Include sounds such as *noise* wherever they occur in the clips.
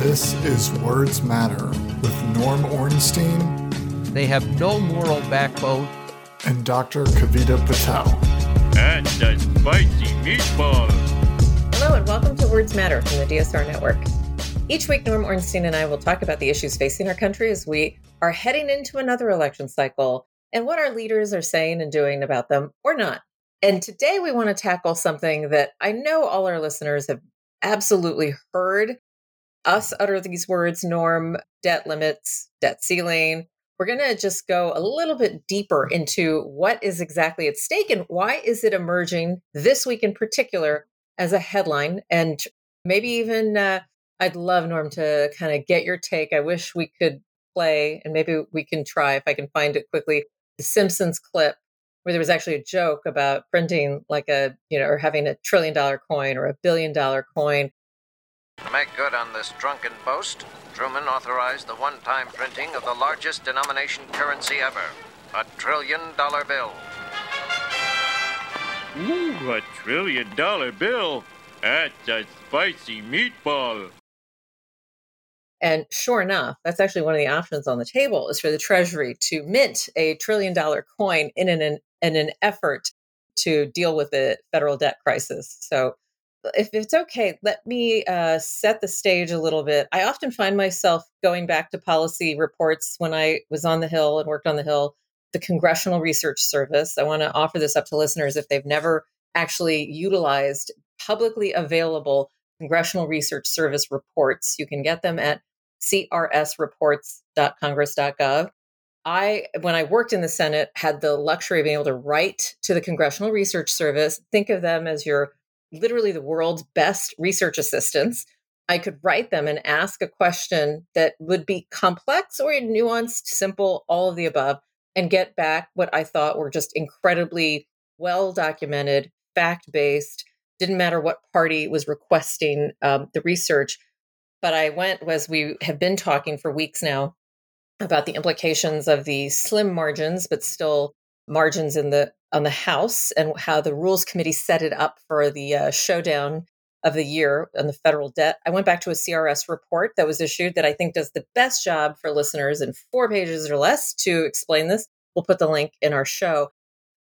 This is Words Matter with Norm Ornstein They have no moral backbone. and Dr. Kavita Patel. And a spicy meatball. Hello, and welcome to Words Matter from the DSR Network. Each week, Norm Ornstein and I will talk about the issues facing our country as we are heading into another election cycle and what our leaders are saying and doing about them or not. And today, we want to tackle something that I know all our listeners have absolutely heard us utter these words norm, debt limits, debt ceiling. We're going to just go a little bit deeper into what is exactly at stake and why is it emerging this week in particular as a headline and maybe even uh, i'd love norm to kind of get your take i wish we could play and maybe we can try if i can find it quickly the simpsons clip where there was actually a joke about printing like a you know or having a trillion dollar coin or a billion dollar coin To make good on this drunken boast, Truman authorized the one time printing of the largest denomination currency ever a trillion dollar bill. Ooh, a trillion dollar bill. That's a spicy meatball. and sure enough that's actually one of the options on the table is for the treasury to mint a trillion dollar coin in an in an effort to deal with the federal debt crisis so if it's okay, let me uh, set the stage a little bit. I often find myself going back to policy reports when I was on the Hill and worked on the Hill, the Congressional Research Service. I want to offer this up to listeners if they've never actually utilized publicly available Congressional Research Service reports. You can get them at crsreports.congress.gov. I, when I worked in the Senate, had the luxury of being able to write to the Congressional Research Service. Think of them as your literally the world's best research assistants. I could write them and ask a question that would be complex or nuanced, simple, all of the above, and get back what I thought were just incredibly well documented, fact based. Didn't matter what party was requesting um, the research. But I went, as we have been talking for weeks now, about the implications of the slim margins, but still margins in the on the House and how the Rules Committee set it up for the uh, showdown of the year on the federal debt. I went back to a CRS report that was issued that I think does the best job for listeners in four pages or less to explain this. We'll put the link in our show.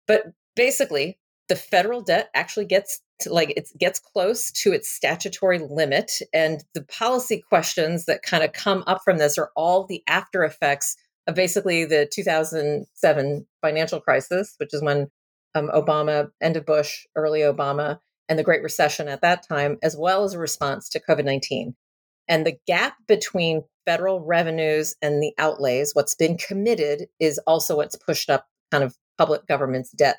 But basically, the federal debt actually gets to, like it gets close to its statutory limit and the policy questions that kind of come up from this are all the after effects of basically the 2007 financial crisis which is when um, Obama, end of Bush, early Obama, and the Great Recession at that time, as well as a response to COVID 19. And the gap between federal revenues and the outlays, what's been committed, is also what's pushed up kind of public government's debt.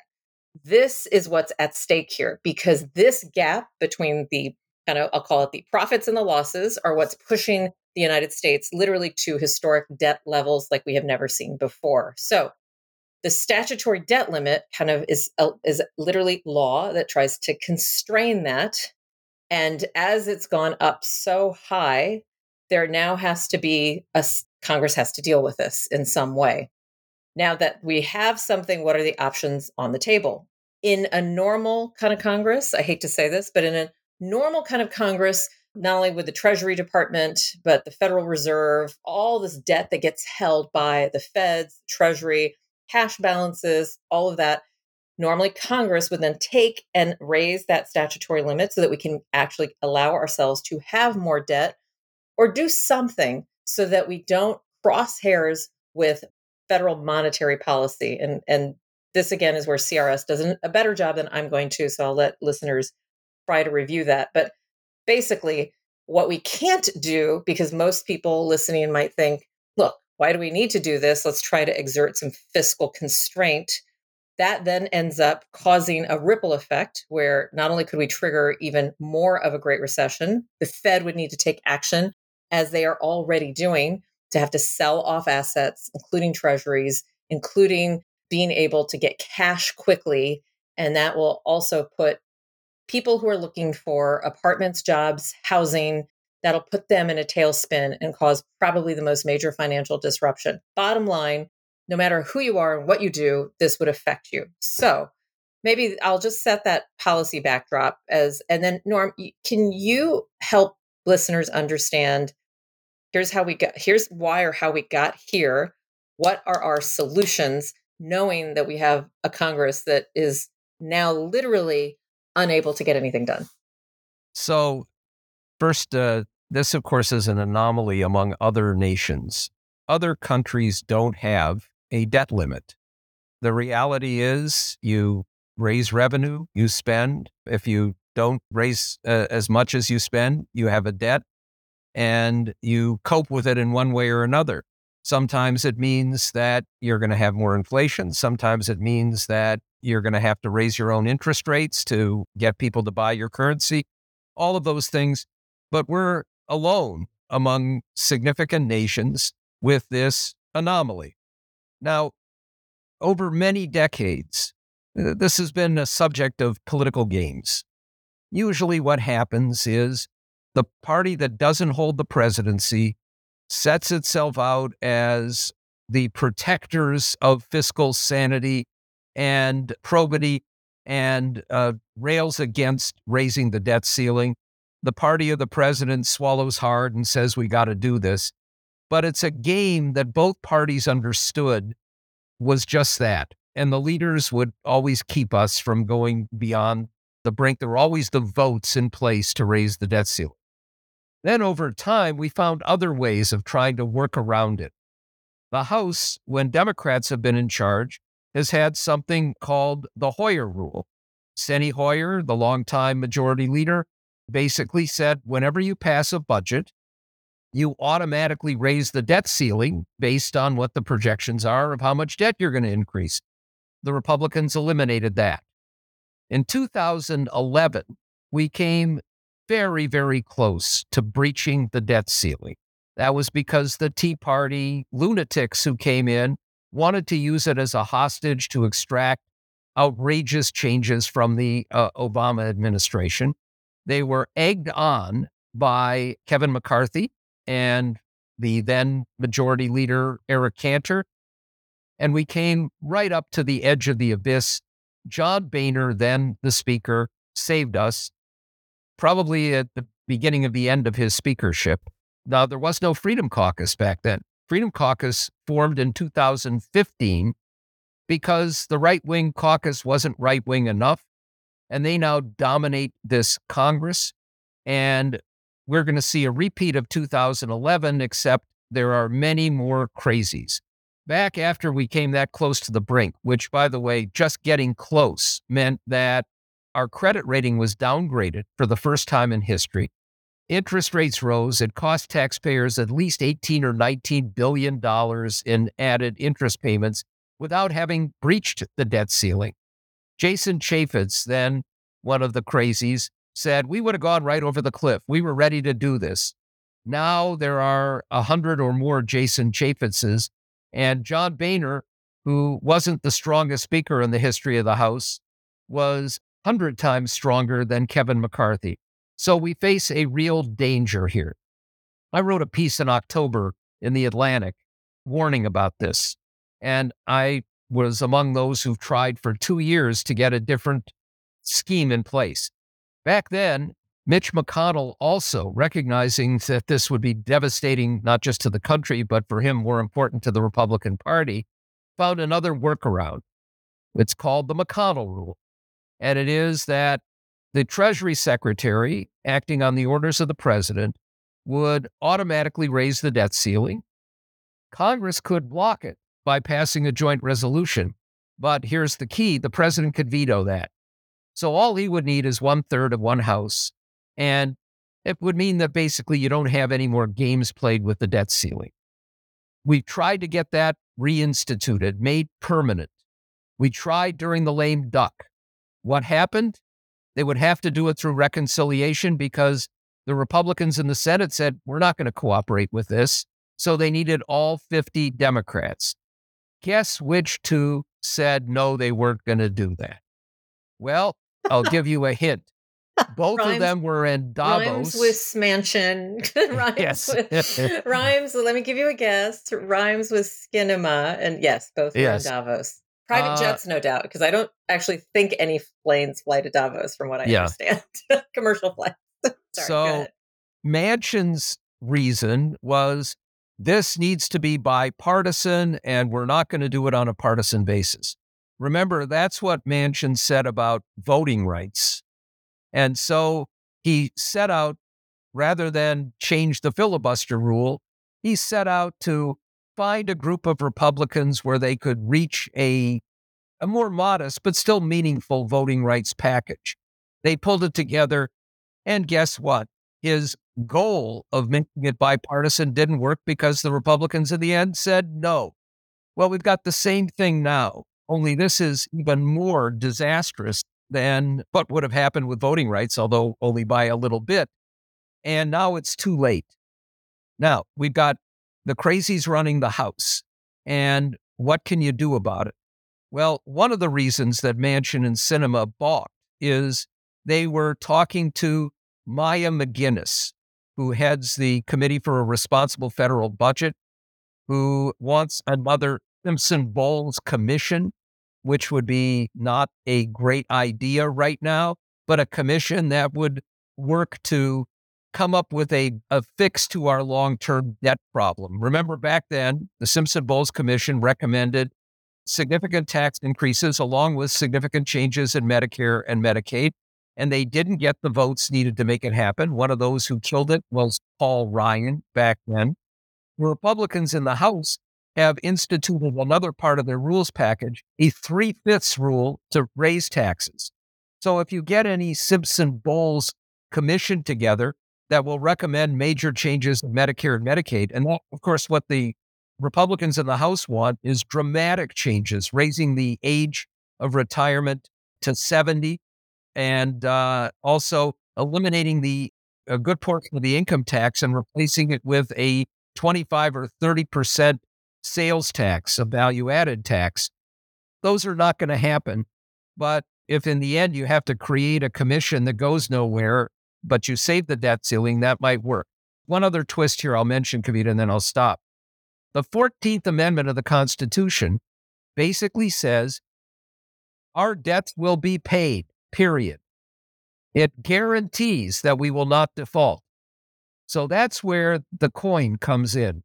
This is what's at stake here because this gap between the kind of, I'll call it the profits and the losses, are what's pushing the United States literally to historic debt levels like we have never seen before. So, the statutory debt limit kind of is is literally law that tries to constrain that. And as it's gone up so high there now has to be a congress has to deal with this in some way. Now that we have something what are the options on the table? In a normal kind of congress i hate to say this but in a normal kind of congress not only with the treasury department but the federal reserve all this debt that gets held by the feds treasury cash balances, all of that. Normally, Congress would then take and raise that statutory limit so that we can actually allow ourselves to have more debt or do something so that we don't cross hairs with federal monetary policy. And, and this, again, is where CRS does a better job than I'm going to. So I'll let listeners try to review that. But basically, what we can't do, because most people listening might think, look, why do we need to do this? Let's try to exert some fiscal constraint. That then ends up causing a ripple effect where not only could we trigger even more of a great recession, the Fed would need to take action, as they are already doing, to have to sell off assets, including treasuries, including being able to get cash quickly. And that will also put people who are looking for apartments, jobs, housing, that'll put them in a tailspin and cause probably the most major financial disruption. Bottom line, no matter who you are and what you do, this would affect you. So maybe I'll just set that policy backdrop as, and then Norm, can you help listeners understand here's how we got here's why or how we got here. What are our solutions knowing that we have a Congress that is now literally unable to get anything done? So, first, uh, this, of course, is an anomaly among other nations. Other countries don't have a debt limit. The reality is, you raise revenue, you spend. If you don't raise uh, as much as you spend, you have a debt and you cope with it in one way or another. Sometimes it means that you're going to have more inflation. Sometimes it means that you're going to have to raise your own interest rates to get people to buy your currency, all of those things. But we're alone among significant nations with this anomaly. Now, over many decades, uh, this has been a subject of political games. Usually, what happens is the party that doesn't hold the presidency sets itself out as the protectors of fiscal sanity and probity and uh, rails against raising the debt ceiling. The party of the president swallows hard and says, We got to do this. But it's a game that both parties understood was just that. And the leaders would always keep us from going beyond the brink. There were always the votes in place to raise the debt ceiling. Then over time, we found other ways of trying to work around it. The House, when Democrats have been in charge, has had something called the Hoyer Rule. Steny Hoyer, the longtime majority leader, basically said whenever you pass a budget, you automatically raise the debt ceiling based on what the projections are of how much debt you're going to increase. The Republicans eliminated that. In 2011, we came very, very close to breaching the debt ceiling. That was because the Tea Party lunatics who came in wanted to use it as a hostage to extract outrageous changes from the uh, Obama administration. They were egged on by Kevin McCarthy and the then majority leader, Eric Cantor. And we came right up to the edge of the abyss. John Boehner, then the speaker, saved us, probably at the beginning of the end of his speakership. Now, there was no Freedom Caucus back then. Freedom Caucus formed in 2015 because the right wing caucus wasn't right wing enough. And they now dominate this Congress. And we're going to see a repeat of 2011, except there are many more crazies. Back after we came that close to the brink, which, by the way, just getting close meant that our credit rating was downgraded for the first time in history. Interest rates rose. It cost taxpayers at least 18 or 19 billion dollars in added interest payments without having breached the debt ceiling. Jason Chaffetz, then one of the crazies, said we would have gone right over the cliff. We were ready to do this. Now there are a hundred or more Jason Chaffetzes, and John Boehner, who wasn't the strongest speaker in the history of the House, was hundred times stronger than Kevin McCarthy. So we face a real danger here. I wrote a piece in October in the Atlantic warning about this. And I was among those who tried for two years to get a different scheme in place. Back then, Mitch McConnell also recognizing that this would be devastating, not just to the country, but for him, more important to the Republican Party, found another workaround. It's called the McConnell rule. And it is that the Treasury Secretary, acting on the orders of the president, would automatically raise the debt ceiling. Congress could block it by passing a joint resolution. But here's the key the president could veto that. So all he would need is one third of one house. And it would mean that basically you don't have any more games played with the debt ceiling. We tried to get that reinstituted, made permanent. We tried during the lame duck. What happened? They would have to do it through reconciliation because the Republicans in the Senate said, we're not going to cooperate with this. So they needed all 50 Democrats. Guess which two said no, they weren't going to do that? Well, I'll give you a hint. *laughs* Both rhymes, of them were in Davos. Rhymes with Smansion. *laughs* *laughs* rhymes yes. with rhymes. Let me give you a guess. Rhymes with Skinema, and yes, both were in Davos. Private uh, jets, no doubt, because I don't actually think any planes fly to Davos, from what I yeah. understand. *laughs* Commercial flights. *laughs* Sorry, so Manchin's reason was this needs to be bipartisan and we're not going to do it on a partisan basis. Remember, that's what Manchin said about voting rights. And so he set out, rather than change the filibuster rule, he set out to find a group of Republicans where they could reach a, a more modest but still meaningful voting rights package. They pulled it together. And guess what? His goal of making it bipartisan didn't work because the Republicans in the end said no. Well, we've got the same thing now, only this is even more disastrous than what would have happened with voting rights, although only by a little bit. And now it's too late. Now we've got the crazies running the House. And what can you do about it? Well, one of the reasons that Manchin and Sinema balked is they were talking to Maya MacGuineas, who heads the Committee for a Responsible Federal Budget, who wants another Simpson Bowles commission, which would be not a great idea right now, but a commission that would work to come up with a, a fix to our long term debt problem. Remember back then, the Simpson Bowles Commission recommended significant tax increases along with significant changes in Medicare and Medicaid. And they didn't get the votes needed to make it happen. One of those who killed it was Paul Ryan back then. The Republicans in the House have instituted another part of their rules package, a three fifths rule to raise taxes. So if you get any Simpson Bowles commission together, that will recommend major changes in Medicare and Medicaid. And that, of course, what the Republicans in the House want is dramatic changes, raising the age of retirement to 70 and uh, also eliminating the a good portion of the income tax and replacing it with a 25 or 30 percent sales tax, a value added tax. Those are not going to happen. But if in the end you have to create a commission that goes nowhere but you save the debt ceiling, that might work. One other twist here I'll mention, Kavita, and then I'll stop. The 14th Amendment of the Constitution basically says our debts will be paid, period. It guarantees that we will not default. So that's where the coin comes in.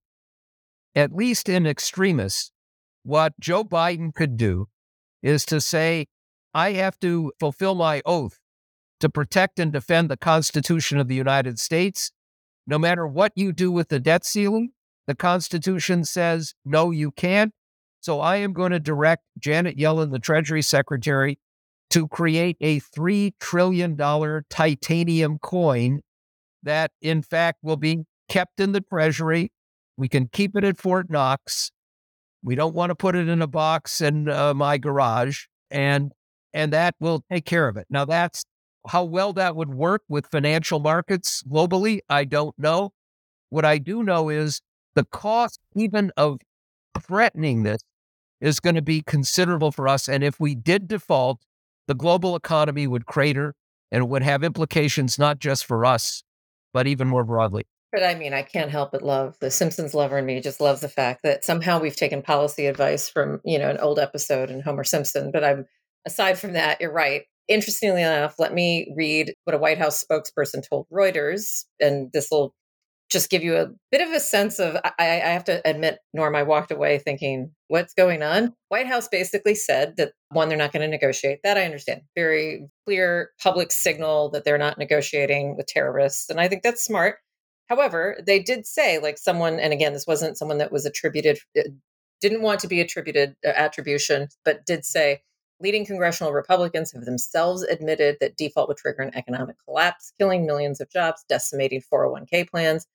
At least in extremis, what Joe Biden could do is to say, I have to fulfill my oath to protect and defend the Constitution of the United States. No matter what you do with the debt ceiling, the Constitution says, no, you can't. So I am going to direct Janet Yellen, the Treasury Secretary, to create a $3 trillion titanium coin that, in fact, will be kept in the Treasury. We can keep it at Fort Knox. We don't want to put it in a box in uh, my garage. And and that will take care of it. Now that's how well that would work with financial markets globally, I don't know. What I do know is the cost, even of threatening this, is going to be considerable for us. And if we did default, the global economy would crater and would have implications not just for us, but even more broadly. But I mean, I can't help but love the Simpsons lover in me just loves the fact that somehow we've taken policy advice from, you know, an old episode in Homer Simpson. But I'm aside from that, you're right. Interestingly enough, let me read what a White House spokesperson told Reuters, and this will just give you a bit of a sense of. I, I have to admit, Norm, I walked away thinking, what's going on? White House basically said that one, they're not going to negotiate. That I understand. Very clear public signal that they're not negotiating with terrorists. And I think that's smart. However, they did say, like someone, and again, this wasn't someone that was attributed, uh, didn't want to be attributed uh, attribution, but did say Leading congressional Republicans have themselves admitted that default would trigger an economic collapse, killing millions of jobs, decimating 401k plans.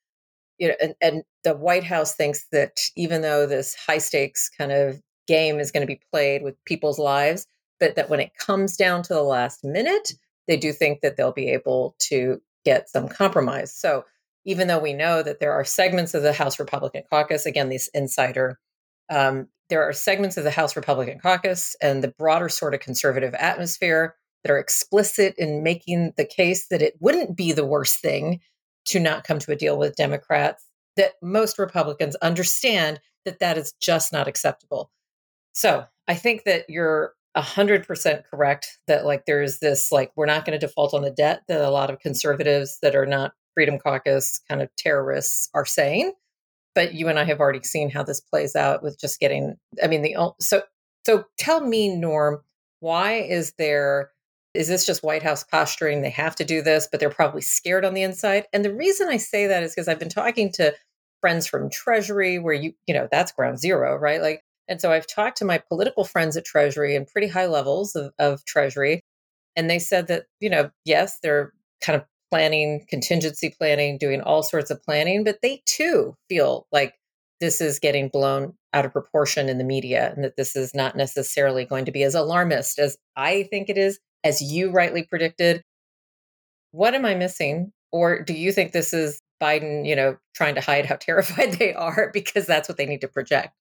You know, and, and the White House thinks that even though this high stakes kind of game is going to be played with people's lives, but that when it comes down to the last minute, they do think that they'll be able to get some compromise. So even though we know that there are segments of the House Republican caucus, again, these insider um, there are segments of the House Republican caucus and the broader sort of conservative atmosphere that are explicit in making the case that it wouldn't be the worst thing to not come to a deal with Democrats, that most Republicans understand that that is just not acceptable. So I think that you're 100% correct that like there's this like we're not going to default on the debt that a lot of conservatives that are not Freedom Caucus kind of terrorists are saying. But you and I have already seen how this plays out with just getting. I mean, the so so tell me, Norm, why is there? Is this just White House posturing? They have to do this, but they're probably scared on the inside. And the reason I say that is because I've been talking to friends from Treasury, where you you know that's ground zero, right? Like, and so I've talked to my political friends at Treasury and pretty high levels of, of Treasury, and they said that you know yes, they're kind of planning, contingency planning, doing all sorts of planning, but they too feel like this is getting blown out of proportion in the media and that this is not necessarily going to be as alarmist as I think it is, as you rightly predicted. What am I missing? Or do you think this is Biden, you know, trying to hide how *laughs* terrified they are because that's what they need to project?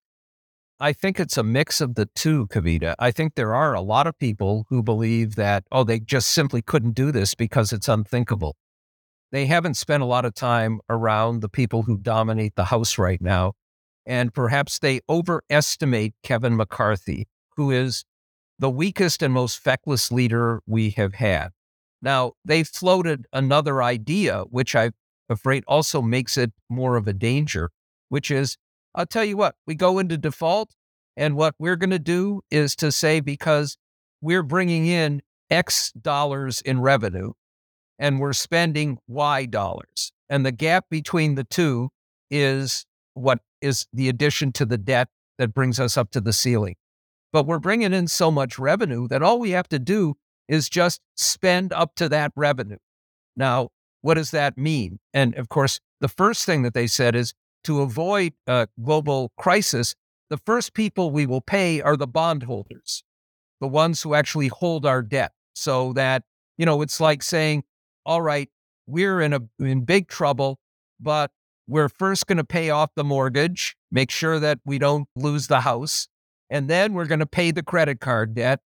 I think it's a mix of the two, Kavita. I think there are a lot of people who believe that, oh, they just simply couldn't do this because it's unthinkable. They haven't spent a lot of time around the people who dominate the House right now. And perhaps they overestimate Kevin McCarthy, who is the weakest and most feckless leader we have had. Now, they floated another idea, which I'm afraid also makes it more of a danger, which is I'll tell you what, we go into default, and what we're going to do is to say because we're bringing in X dollars in revenue and we're spending Y dollars. And the gap between the two is what is the addition to the debt that brings us up to the ceiling. But we're bringing in so much revenue that all we have to do is just spend up to that revenue. Now, what does that mean? And of course, the first thing that they said is to avoid a global crisis, the first people we will pay are the bondholders, the ones who actually hold our debt. So that, you know, it's like saying, all right, we're in a in big trouble, but we're first going to pay off the mortgage, make sure that we don't lose the house, and then we're going to pay the credit card debt.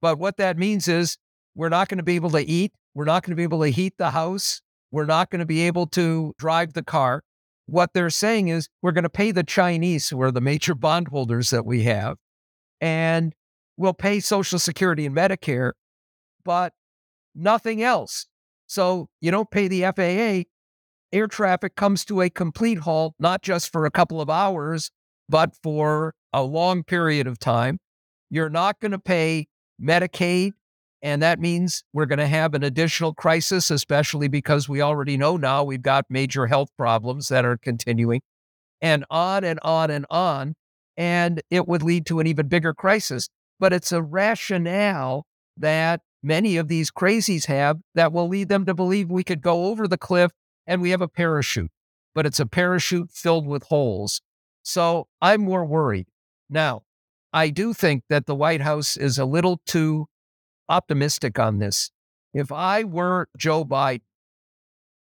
But what that means is we're not going to be able to eat, we're not going to be able to heat the house, we're not going to be able to drive the car what they're saying is we're going to pay the Chinese, who are the major *laughs* bondholders that we have, and we'll pay Social Security and Medicare, but nothing else. So you don't pay the FAA. Air traffic comes to a complete halt, not just for a couple of hours, but for a long period of time. You're not going to pay Medicaid and that means we're going to have an additional crisis, especially because we already know now we've got major health problems that are continuing, and on and on and on. And it would lead to an even bigger crisis. But it's a rationale that many of these crazies have that will lead them to believe we could go over the cliff and we have a parachute, but it's a parachute filled with holes. So I'm more worried. Now, I do think that the White House is a little too optimistic on this. If I were Joe Biden,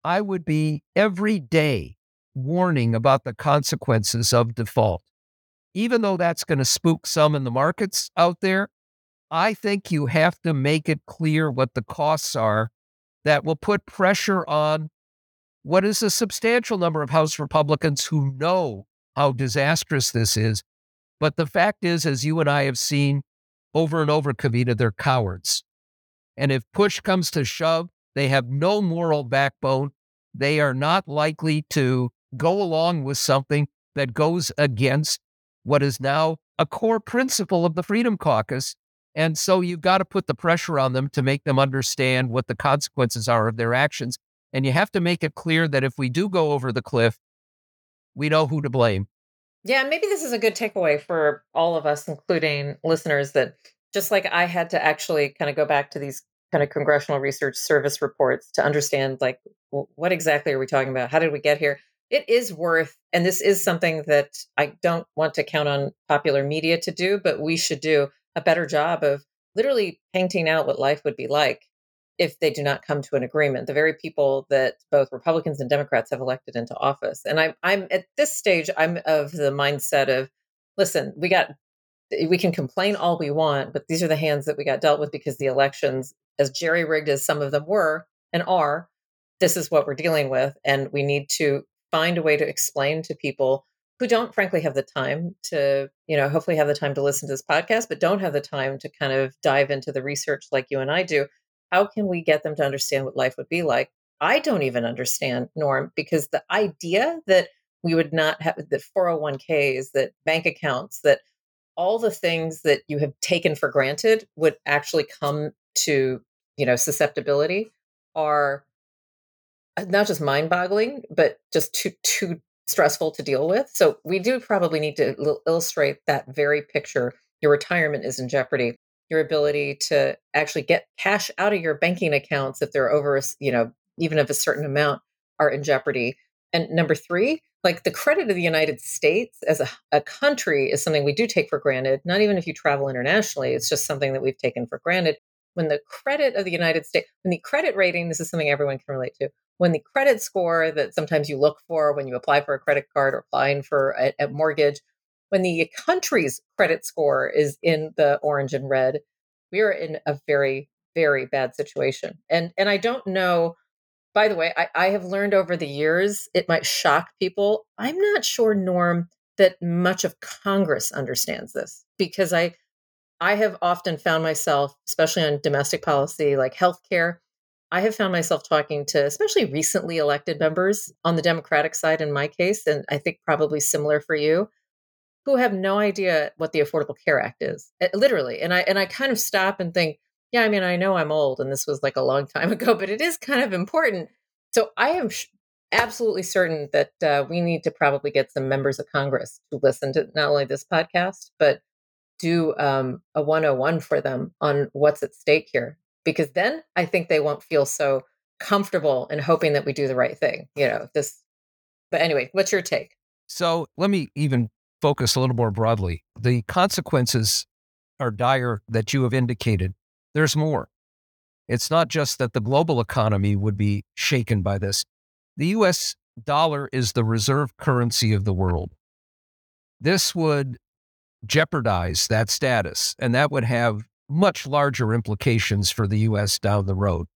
I would be every day warning about the consequences of default. Even though that's going to spook some in the markets out there, I think you have to make it clear what the costs are that will put pressure on what is a substantial number of House Republicans who know how disastrous this is. But the fact is, as you and I have seen, over and over, Kavita, they're cowards. And if push comes to shove, they have no moral backbone. They are not likely to go along with something that goes against what is now a core principle of the Freedom Caucus. And so you've got to put the pressure on them to make them understand what the consequences are of their actions. And you have to make it clear that if we do go over the cliff, we know who to blame. Yeah, maybe this is a good takeaway for all of us, including listeners, that just like I had to actually kind of go back to these kind of congressional research service reports to understand like what exactly are we talking about? How did we get here? It is worth, and this is something that I don't want to count on popular media to do, but we should do a better job of literally painting out what life would be like if they do not come to an agreement. The very people that both Republicans and Democrats have elected into office. And I'm I'm at this stage, I'm of the mindset of, listen, we got we can complain all we want, but these are the hands that we got dealt with because the elections, as jerry rigged as some of them were and are, this is what we're dealing with. And we need to find a way to explain to people who don't frankly have the time to, you know, hopefully have the time to listen to this podcast, but don't have the time to kind of dive into the research like you and I do how can we get them to understand what life would be like I don't even understand, Norm, because the idea that we would not have the 401ks, that bank accounts, that all the things that you have taken for granted would actually come to, you know, susceptibility are uh, not just mind-boggling, but just too too stressful to deal with. So we do probably need to il- illustrate that very picture. Your retirement is in jeopardy. Your ability to actually get cash out of your banking accounts if they're over, you know, even of a certain amount are in jeopardy. And number three, like the credit of the United States as a, a country is something we do take for granted. Not even if you travel internationally, it's just something that we've taken for granted. When the credit of the United States, when the credit rating, this is something everyone can relate to. When the credit score that sometimes you look for when you apply for a credit card or applying for a, a mortgage, when the country's credit score is in the orange and red, we are in a very, very bad situation. And and I don't know by the way, I, I have learned over the years, it might shock people. I'm not sure, Norm, that much of Congress understands this because I I have often found myself, especially on domestic policy like healthcare, I have found myself talking to especially recently elected members on the Democratic side in my case, and I think probably similar for you, who have no idea what the Affordable Care Act is. Eh, literally. And I and I kind of stop and think, yeah, I mean, I know I'm old and this was like a long time *laughs* ago, but it is kind of important. So I am sh- absolutely certain that uh, we need to probably get some members of Congress to listen to not only this podcast, but do um, a 101 for them on what's at stake here. Because then I think they won't feel so comfortable in hoping that we do the right thing. You know, this. But anyway, what's your take? So let me even focus a little more broadly. The consequences are dire that you have indicated there's more. It's not just that the global economy would be shaken by this. The US dollar is the reserve currency of the world. This would jeopardize that status, and that would have much larger implications for the US down the road.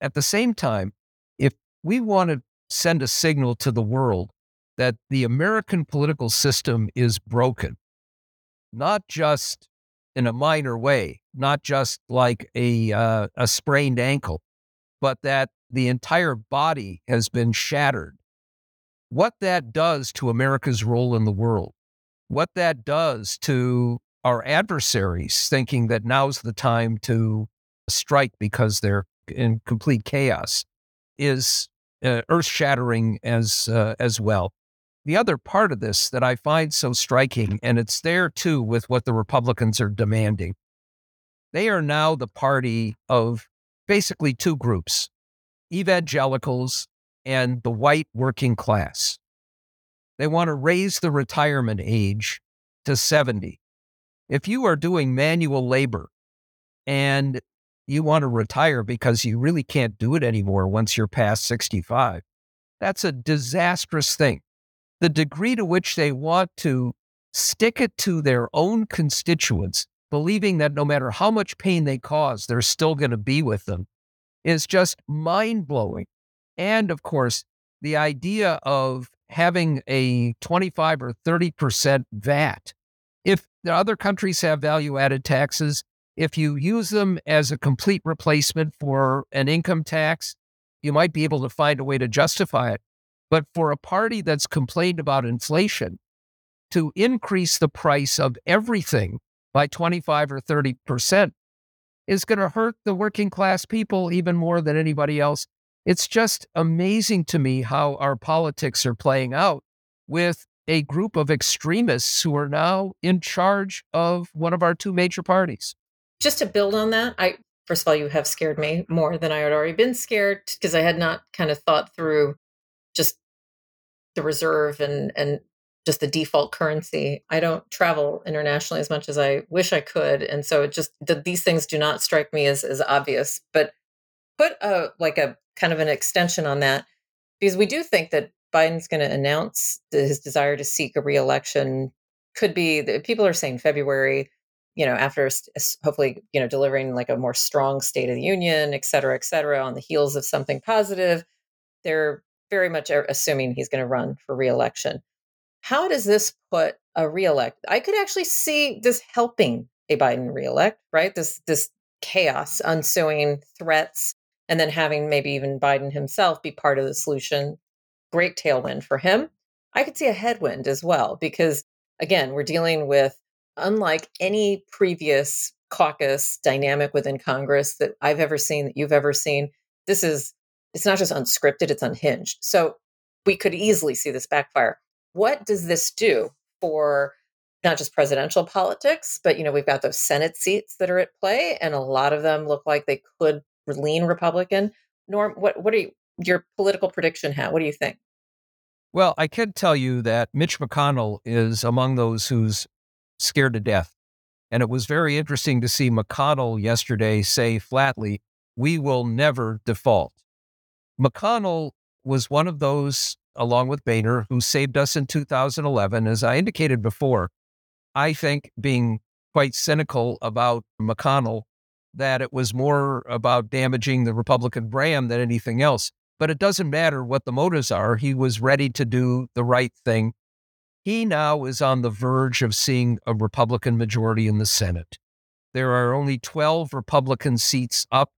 At the same time, if we want to send a signal to the world that the American political system is broken, not just in a minor way, not just like a uh, a sprained ankle, but that the entire body has been shattered. What that does to America's role in the world, what that does to our adversaries thinking that now's the time to strike because they're in complete chaos, is uh, earth shattering as uh, as well. The other part of this that I find so striking, and it's there too with what the Republicans are demanding, they are now the party of basically two groups evangelicals and the white working class. They want to raise the retirement age to 70. If you are doing manual labor and you want to retire because you really can't do it anymore once you're past 65, that's a disastrous thing the degree to which they want to stick it to their own constituents, believing that no matter how much pain they cause, they're still going to be with them, is just mind blowing. And of course, the idea of having a 25 or 30% VAT. If the other countries have value added taxes, if you use them as a complete replacement for an income tax, you might be able to find a way to justify it. But for a party that's complained about inflation, to increase the price of everything by 25 or 30% is going to hurt the working class people even more than anybody else. It's just amazing to me how our politics are playing out with a group of extremists who are now in charge of one of our two major parties. Just to build on that, I first of all, you have scared me more than I had already been scared because I had not kind of thought through just the reserve and and just the default currency. I don't travel internationally as much as I wish I could, and so it just the, these things do not strike me as as obvious. But put a like a kind of an extension on that because we do think that Biden's going to announce his desire to seek a reelection. Could be that people are saying February, you know, after hopefully you know delivering like a more strong State of the Union, et cetera, et cetera, on the heels of something positive. They're very much assuming he's going to run for reelection. How does this put a reelect? I could actually see this helping a Biden reelect, right? This this chaos, ensuing threats, and then having maybe even Biden himself be part of the solution, great tailwind for him. I could see a headwind as well, because again, we're dealing with, unlike any previous caucus dynamic within Congress that I've ever seen, that you've ever seen, this is, it's not just unscripted, it's unhinged. So we could easily see this backfire. What does this do for not just presidential politics, but you know, we've got those Senate seats that are at play, and a lot of them look like they could lean Republican. Norm, what what are you, your political prediction? How? What do you think? Well, I can tell you that Mitch McConnell is among those who's scared to death. And it was very interesting to see McConnell yesterday say flatly, we will never default. McConnell was one of those, along with Boehner, who saved us in 2011. As I indicated before, I think being quite cynical about McConnell, that it was more about damaging the Republican brand than anything else. But it doesn't matter what the motives are. He was ready to do the right thing. He now is on the verge of seeing a Republican majority in the Senate. There are only 12 Republican seats up.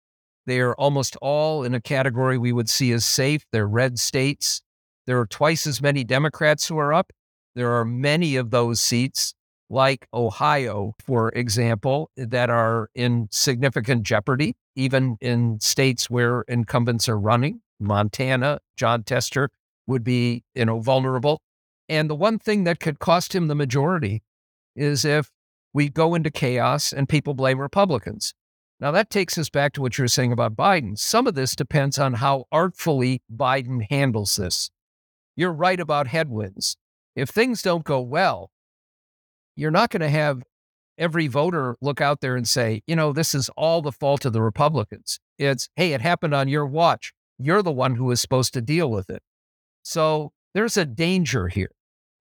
They are almost all in a category we would see as safe. They're red states. There are twice as many Democrats who are up. There are many of those seats, like Ohio, for example, that are in significant jeopardy, even in states where incumbents are running. Montana, Jon Tester would be, you know, vulnerable. And the one thing that could cost him the majority is if we go into chaos and people blame Republicans. Now, that takes us back to what you were saying about Biden. Some of this depends on how artfully Biden handles this. You're right about headwinds. If things don't go well, you're not going to have every voter look out there and say, you know, this is all the fault of the Republicans. It's, hey, it happened on your watch. You're the one who is supposed to deal with it. So there's a danger here.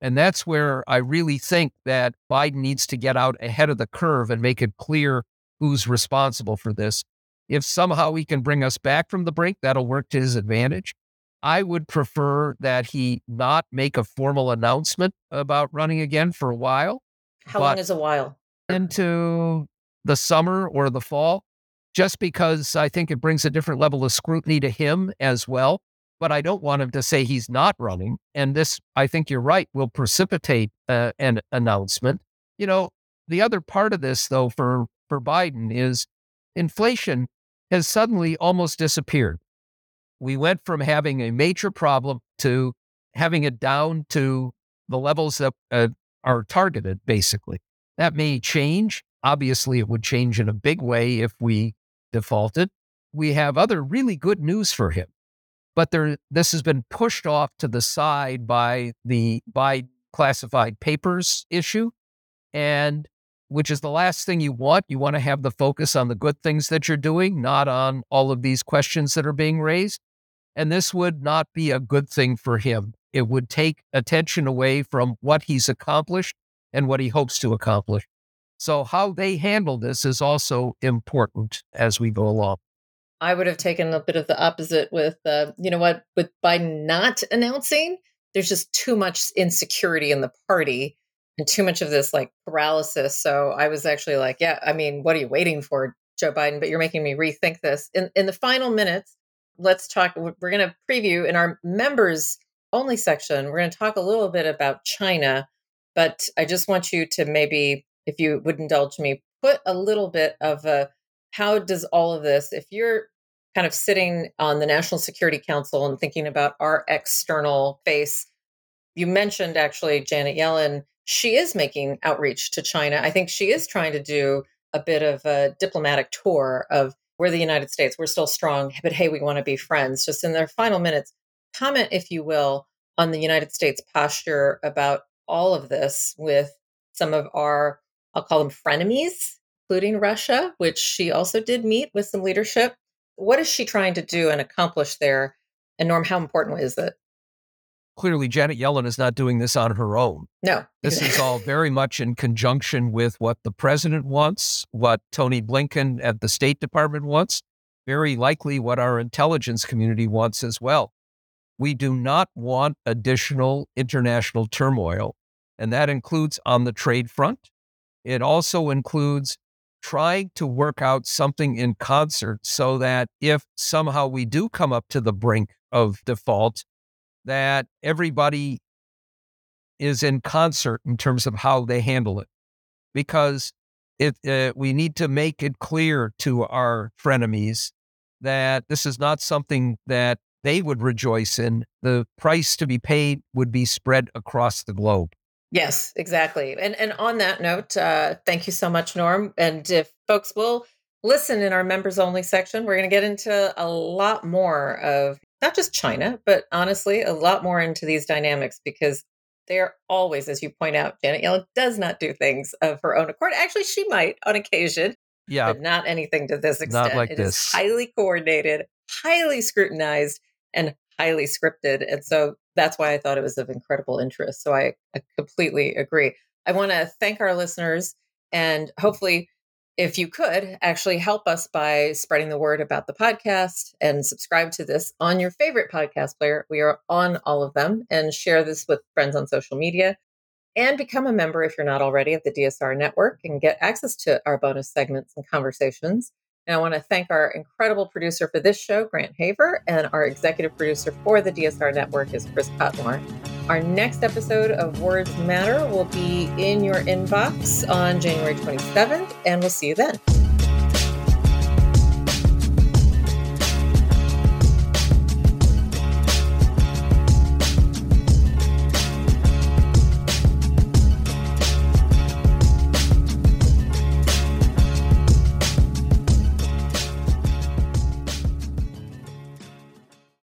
And that's where I really think that Biden needs to get out ahead of the curve and make it clear who's responsible for this. If somehow he can bring us back from the brink, that'll work to his advantage. I would prefer that he not make a formal announcement about running again for a while. How long is a while? Into the summer or the fall just because I think it brings a different level of scrutiny to him as well. But I don't want him to say he's not running. And this, I think you're right, will precipitate uh, an announcement. You know, the other part of this, though, for, for Biden is inflation has suddenly almost disappeared. We went from having a major problem to having it down to the levels that uh, are targeted, basically. That may change. Obviously, it would change in a big way if we defaulted. We have other really good news for him, but there, this has been pushed off to the side by the by classified papers issue, and which is the last thing you want. You want to have the focus on the good things that you're doing, not on all of these questions that are being raised. And this would not be a good thing for him. It would take attention away from what he's accomplished and what he hopes to accomplish. So, how they handle this is also important as we go along. I would have taken a bit of the opposite with, uh, you know what, with Biden not announcing, there's just too much insecurity in the party and too much of this like paralysis. So I was actually like, yeah, I mean, what are you waiting for, Joe Biden? But you're making me rethink this. In, in the final minutes, let's talk. We're going to preview in our members only section, we're going to talk a little bit about China. But I just want you to maybe if you would indulge me, put a little bit of a how does all of this, if you're kind of sitting on the National Security Council and thinking about our external face, you mentioned actually Janet Yellen. She is making outreach to China. I think she is trying to do a bit of a diplomatic tour of we're the United States, we're still strong, but hey, we want to be friends. Just in their final minutes, comment, if you will, on the United States posture about all of this with some of our I'll call them frenemies, including Russia, which she also did meet with some leadership. What is she trying to do and accomplish there? And Norm, how important is it? Clearly, Janet Yellen is not doing this on her own. No. This is all very much in conjunction with what the president wants, what Tony Blinken at the State Department wants, very likely what our intelligence community wants as well. We do not want additional international turmoil, and that includes on the trade front. It also includes trying to work out something in concert so that if somehow we do come up to the brink of default, that everybody is in concert in terms of how they handle it. Because it, uh, we need to make it clear to our frenemies that this is not something that they would rejoice in. The price to be paid would be spread across the globe. Yes, exactly. And and on that note, uh, thank you so much, Norm. And if folks will listen in our members only section, we're going to get into a lot more of not just China, but honestly, a lot more into these dynamics because they are always, as you point out, Janet Yellen does not do things of her own accord. Actually, she might on occasion, Yeah, but not anything to this extent. Not like It is this. highly coordinated, highly scrutinized, and highly scripted. And so that's why I thought it was of incredible interest. So I, I completely agree. I want to thank our listeners and hopefully if you could actually help us by spreading the word about the podcast and subscribe to this on your favorite podcast player. We are on all of them and share this with friends on social media and become a member if you're not already of the DSR network and get access to our bonus segments and conversations. And I want to thank our incredible producer for this show, Grant Haver, and our executive producer for the DSR network is Chris Cotmore. Our next episode of Words Matter will be in your inbox on January 27th, and we'll see you then.